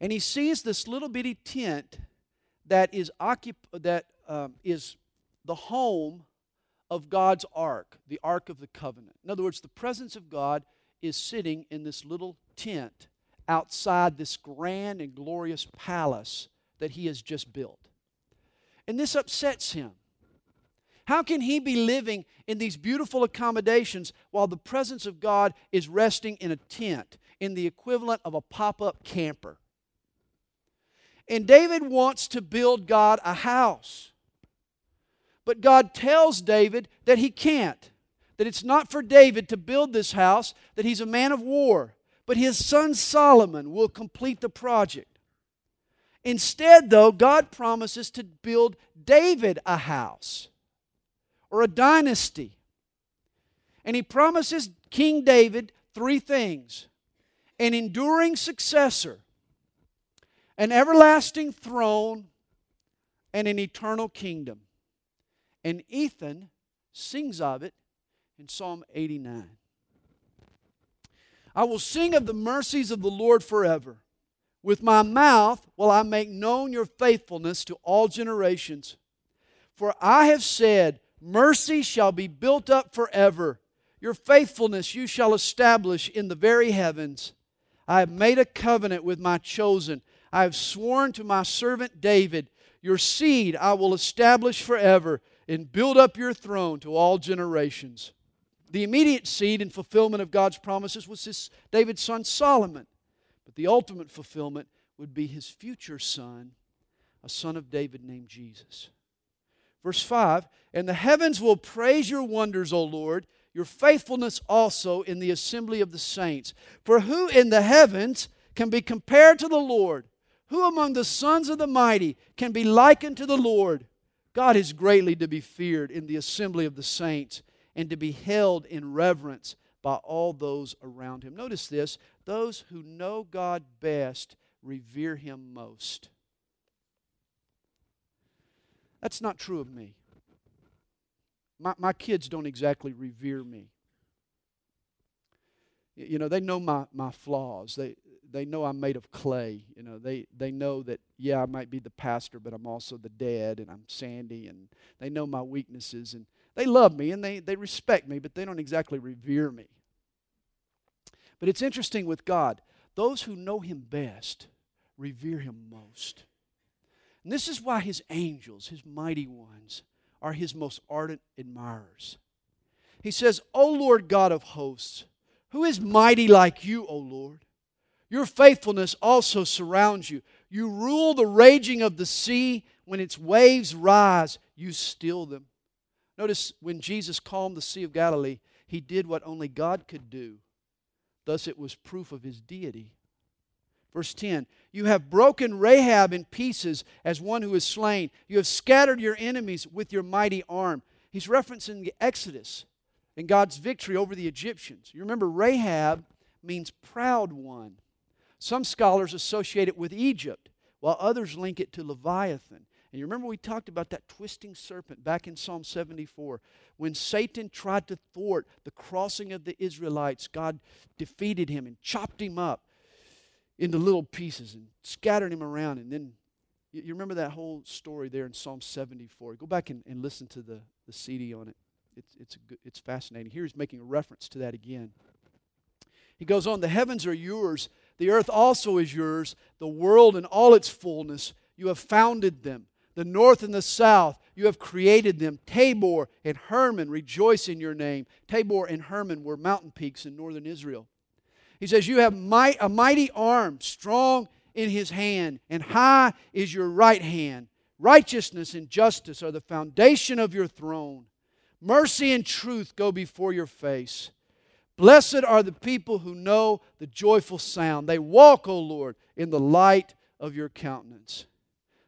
and he sees this little bitty tent that is, occup- that, um, is the home of God's ark, the ark of the covenant. In other words, the presence of God is sitting in this little tent outside this grand and glorious palace that he has just built. And this upsets him. How can he be living in these beautiful accommodations while the presence of God is resting in a tent, in the equivalent of a pop up camper? And David wants to build God a house. But God tells David that he can't, that it's not for David to build this house, that he's a man of war, but his son Solomon will complete the project. Instead, though, God promises to build David a house or a dynasty. And he promises King David three things an enduring successor, an everlasting throne, and an eternal kingdom. And Ethan sings of it in Psalm 89. I will sing of the mercies of the Lord forever. With my mouth will I make known your faithfulness to all generations. For I have said, Mercy shall be built up forever. Your faithfulness you shall establish in the very heavens. I have made a covenant with my chosen. I have sworn to my servant David, Your seed I will establish forever and build up your throne to all generations. The immediate seed and fulfillment of God's promises was his, David's son Solomon. But the ultimate fulfillment would be his future son, a son of David named Jesus. Verse 5 And the heavens will praise your wonders, O Lord, your faithfulness also in the assembly of the saints. For who in the heavens can be compared to the Lord? Who among the sons of the mighty can be likened to the Lord? God is greatly to be feared in the assembly of the saints and to be held in reverence by all those around him. Notice this those who know God best revere him most. That's not true of me. My, my kids don't exactly revere me. You know, they know my, my flaws. They, they know I'm made of clay. You know, they, they know that, yeah, I might be the pastor, but I'm also the dad, and I'm Sandy, and they know my weaknesses, and they love me, and they, they respect me, but they don't exactly revere me. But it's interesting with God. Those who know Him best revere Him most. And this is why His angels, His mighty ones, are His most ardent admirers. He says, O Lord God of hosts, who is mighty like you, O Lord? Your faithfulness also surrounds you. You rule the raging of the sea. When its waves rise, you still them. Notice when Jesus calmed the Sea of Galilee, he did what only God could do. Thus, it was proof of his deity. Verse 10 You have broken Rahab in pieces as one who is slain. You have scattered your enemies with your mighty arm. He's referencing the Exodus and God's victory over the Egyptians. You remember, Rahab means proud one. Some scholars associate it with Egypt, while others link it to Leviathan. And you remember we talked about that twisting serpent back in Psalm 74. When Satan tried to thwart the crossing of the Israelites, God defeated him and chopped him up into little pieces and scattered him around. And then you remember that whole story there in Psalm 74. Go back and, and listen to the, the CD on it. It's, it's, good, it's fascinating. Here he's making a reference to that again. He goes on, The heavens are yours, the earth also is yours, the world and all its fullness. You have founded them the north and the south. You have created them. Tabor and Hermon rejoice in your name. Tabor and Hermon were mountain peaks in northern Israel. He says, You have might, a mighty arm, strong in his hand, and high is your right hand. Righteousness and justice are the foundation of your throne. Mercy and truth go before your face. Blessed are the people who know the joyful sound. They walk, O Lord, in the light of your countenance.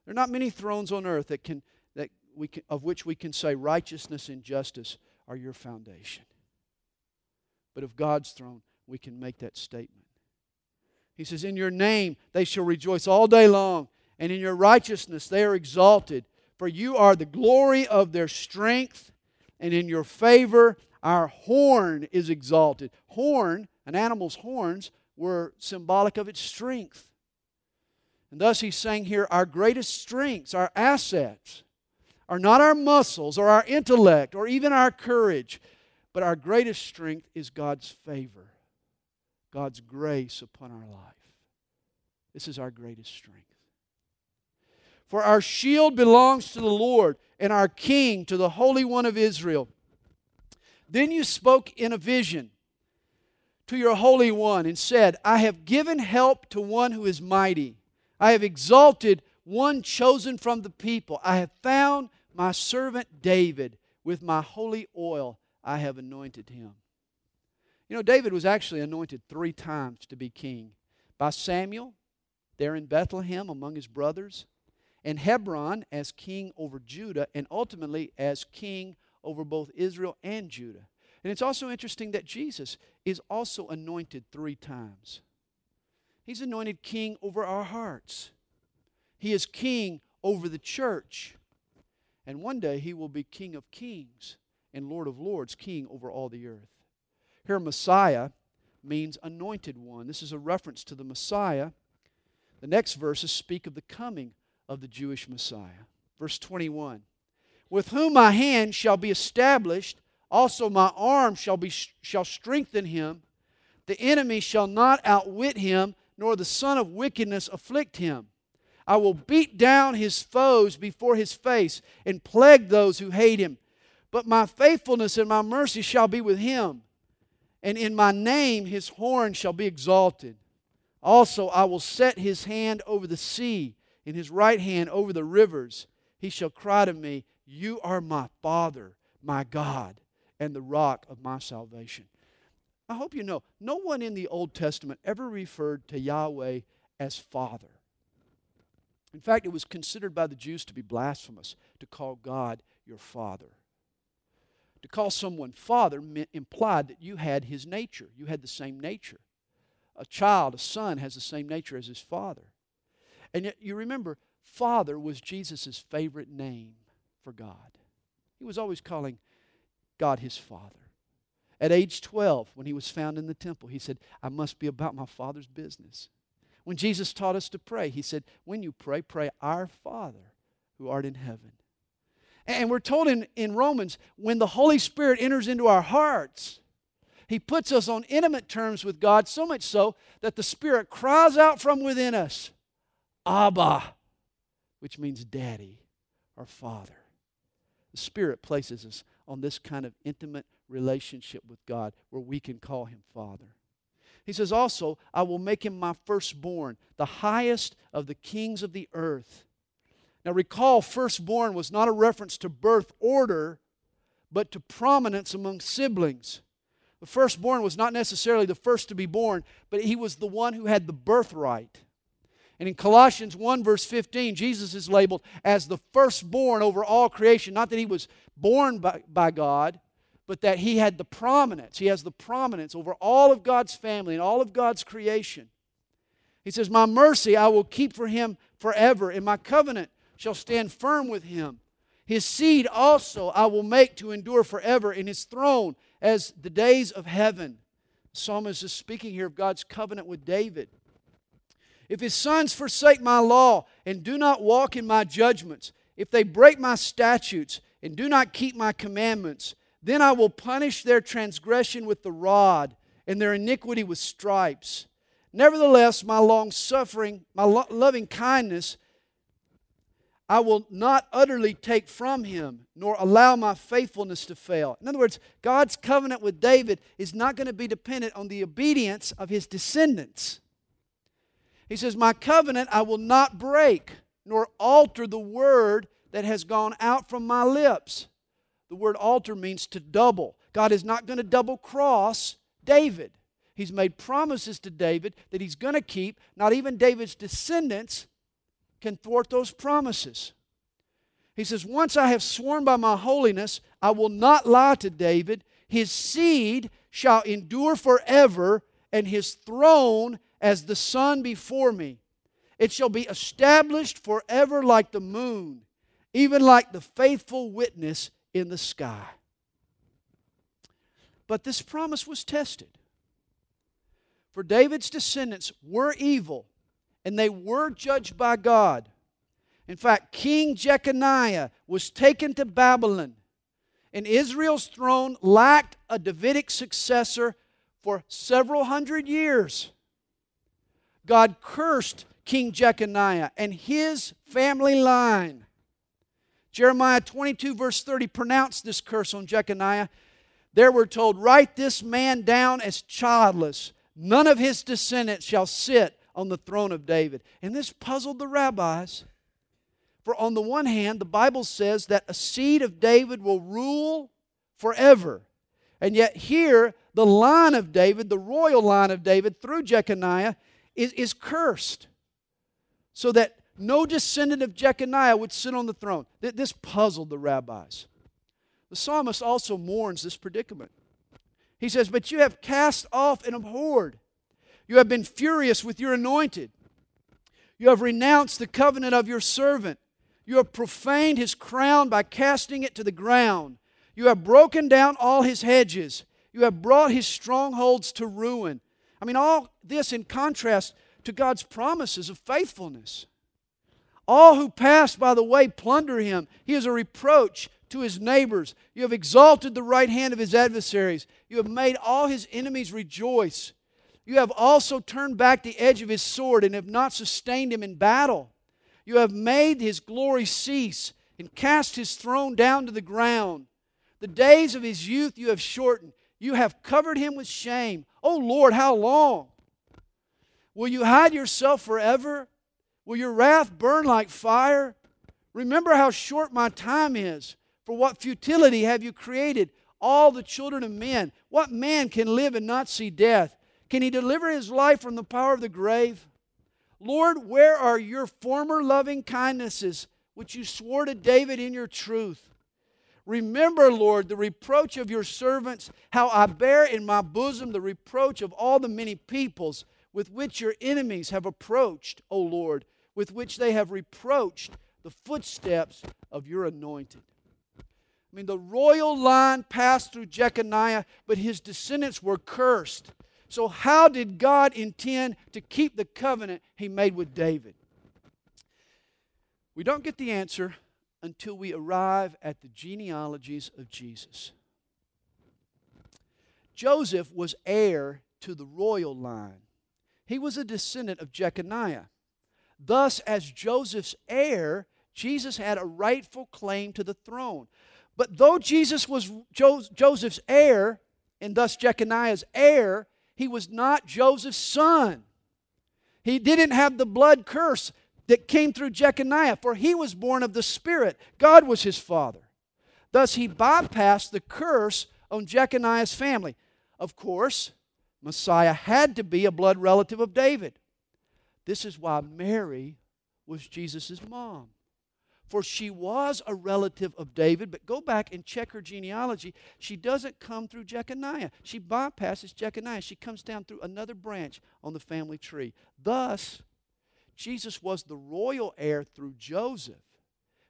There are not many thrones on earth that can, that we can, of which we can say righteousness and justice are your foundation. But of God's throne, we can make that statement. He says, In your name they shall rejoice all day long, and in your righteousness they are exalted. For you are the glory of their strength, and in your favor our horn is exalted. Horn, an animal's horns, were symbolic of its strength. And thus he's saying here our greatest strengths, our assets, are not our muscles or our intellect or even our courage, but our greatest strength is God's favor, God's grace upon our life. This is our greatest strength. For our shield belongs to the Lord, and our King to the Holy One of Israel. Then you spoke in a vision to your Holy One and said, I have given help to one who is mighty. I have exalted one chosen from the people. I have found my servant David. With my holy oil, I have anointed him. You know, David was actually anointed three times to be king by Samuel, there in Bethlehem among his brothers, and Hebron as king over Judah, and ultimately as king over both Israel and Judah. And it's also interesting that Jesus is also anointed three times. He's anointed king over our hearts, he is king over the church. And one day he will be king of kings and lord of lords, king over all the earth. Here, Messiah means anointed one. This is a reference to the Messiah. The next verses speak of the coming of the Jewish Messiah. Verse 21 With whom my hand shall be established, also my arm shall, be, shall strengthen him. The enemy shall not outwit him, nor the son of wickedness afflict him. I will beat down his foes before his face and plague those who hate him. But my faithfulness and my mercy shall be with him, and in my name his horn shall be exalted. Also, I will set his hand over the sea, and his right hand over the rivers. He shall cry to me, You are my Father, my God, and the rock of my salvation. I hope you know, no one in the Old Testament ever referred to Yahweh as Father. In fact, it was considered by the Jews to be blasphemous to call God your Father. To call someone Father meant, implied that you had his nature, you had the same nature. A child, a son, has the same nature as his father. And yet, you remember, Father was Jesus' favorite name for God. He was always calling God his Father. At age 12, when he was found in the temple, he said, I must be about my Father's business. When Jesus taught us to pray, he said, When you pray, pray, Our Father who art in heaven. And we're told in, in Romans, when the Holy Spirit enters into our hearts, he puts us on intimate terms with God, so much so that the Spirit cries out from within us, Abba, which means daddy or father. The Spirit places us on this kind of intimate relationship with God where we can call him Father. He says, Also, I will make him my firstborn, the highest of the kings of the earth. Now, recall, firstborn was not a reference to birth order, but to prominence among siblings. The firstborn was not necessarily the first to be born, but he was the one who had the birthright. And in Colossians 1, verse 15, Jesus is labeled as the firstborn over all creation. Not that he was born by, by God, but that he had the prominence. He has the prominence over all of God's family and all of God's creation. He says, My mercy I will keep for him forever, and my covenant shall stand firm with him. His seed also I will make to endure forever, and his throne as the days of heaven. The psalmist is speaking here of God's covenant with David. If his sons forsake my law and do not walk in my judgments, if they break my statutes and do not keep my commandments, then I will punish their transgression with the rod and their iniquity with stripes. Nevertheless, my long suffering, my lo- loving kindness, I will not utterly take from him, nor allow my faithfulness to fail. In other words, God's covenant with David is not going to be dependent on the obedience of his descendants. He says, My covenant I will not break, nor alter the word that has gone out from my lips. The word alter means to double. God is not going to double cross David. He's made promises to David that he's going to keep. Not even David's descendants can thwart those promises. He says, Once I have sworn by my holiness, I will not lie to David. His seed shall endure forever, and his throne as the sun before me. It shall be established forever like the moon, even like the faithful witness in the sky. But this promise was tested. For David's descendants were evil, and they were judged by God. In fact, King Jeconiah was taken to Babylon, and Israel's throne lacked a Davidic successor for several hundred years. God cursed King Jeconiah and his family line. Jeremiah 22, verse 30, pronounced this curse on Jeconiah. There we're told, Write this man down as childless. None of his descendants shall sit on the throne of David. And this puzzled the rabbis. For on the one hand, the Bible says that a seed of David will rule forever. And yet, here, the line of David, the royal line of David through Jeconiah, is, is cursed. So that no descendant of Jeconiah would sit on the throne. This puzzled the rabbis. The psalmist also mourns this predicament. He says, But you have cast off and abhorred. You have been furious with your anointed. You have renounced the covenant of your servant. You have profaned his crown by casting it to the ground. You have broken down all his hedges. You have brought his strongholds to ruin. I mean, all this in contrast to God's promises of faithfulness. All who pass by the way plunder him. He is a reproach to his neighbors. You have exalted the right hand of his adversaries. You have made all his enemies rejoice. You have also turned back the edge of his sword and have not sustained him in battle. You have made his glory cease and cast his throne down to the ground. The days of his youth you have shortened. You have covered him with shame. Oh Lord, how long? Will you hide yourself forever? Will your wrath burn like fire? Remember how short my time is. For what futility have you created all the children of men? What man can live and not see death? Can he deliver his life from the power of the grave? Lord, where are your former loving kindnesses, which you swore to David in your truth? Remember, Lord, the reproach of your servants, how I bear in my bosom the reproach of all the many peoples with which your enemies have approached, O Lord, with which they have reproached the footsteps of your anointed. I mean, the royal line passed through Jeconiah, but his descendants were cursed. So, how did God intend to keep the covenant he made with David? We don't get the answer until we arrive at the genealogies of Jesus. Joseph was heir to the royal line, he was a descendant of Jeconiah. Thus, as Joseph's heir, Jesus had a rightful claim to the throne. But though Jesus was Joseph's heir, and thus Jeconiah's heir, he was not Joseph's son. He didn't have the blood curse that came through Jeconiah, for he was born of the Spirit. God was his father. Thus, he bypassed the curse on Jeconiah's family. Of course, Messiah had to be a blood relative of David. This is why Mary was Jesus' mom for she was a relative of David. But go back and check her genealogy. She doesn't come through Jeconiah. She bypasses Jeconiah. She comes down through another branch on the family tree. Thus, Jesus was the royal heir through Joseph,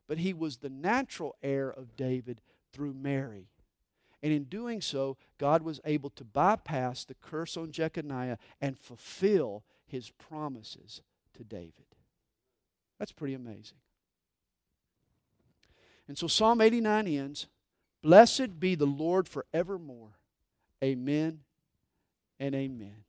but he was the natural heir of David through Mary. And in doing so, God was able to bypass the curse on Jeconiah and fulfill his promises to David. That's pretty amazing. And so Psalm 89 ends Blessed be the Lord forevermore. Amen and amen.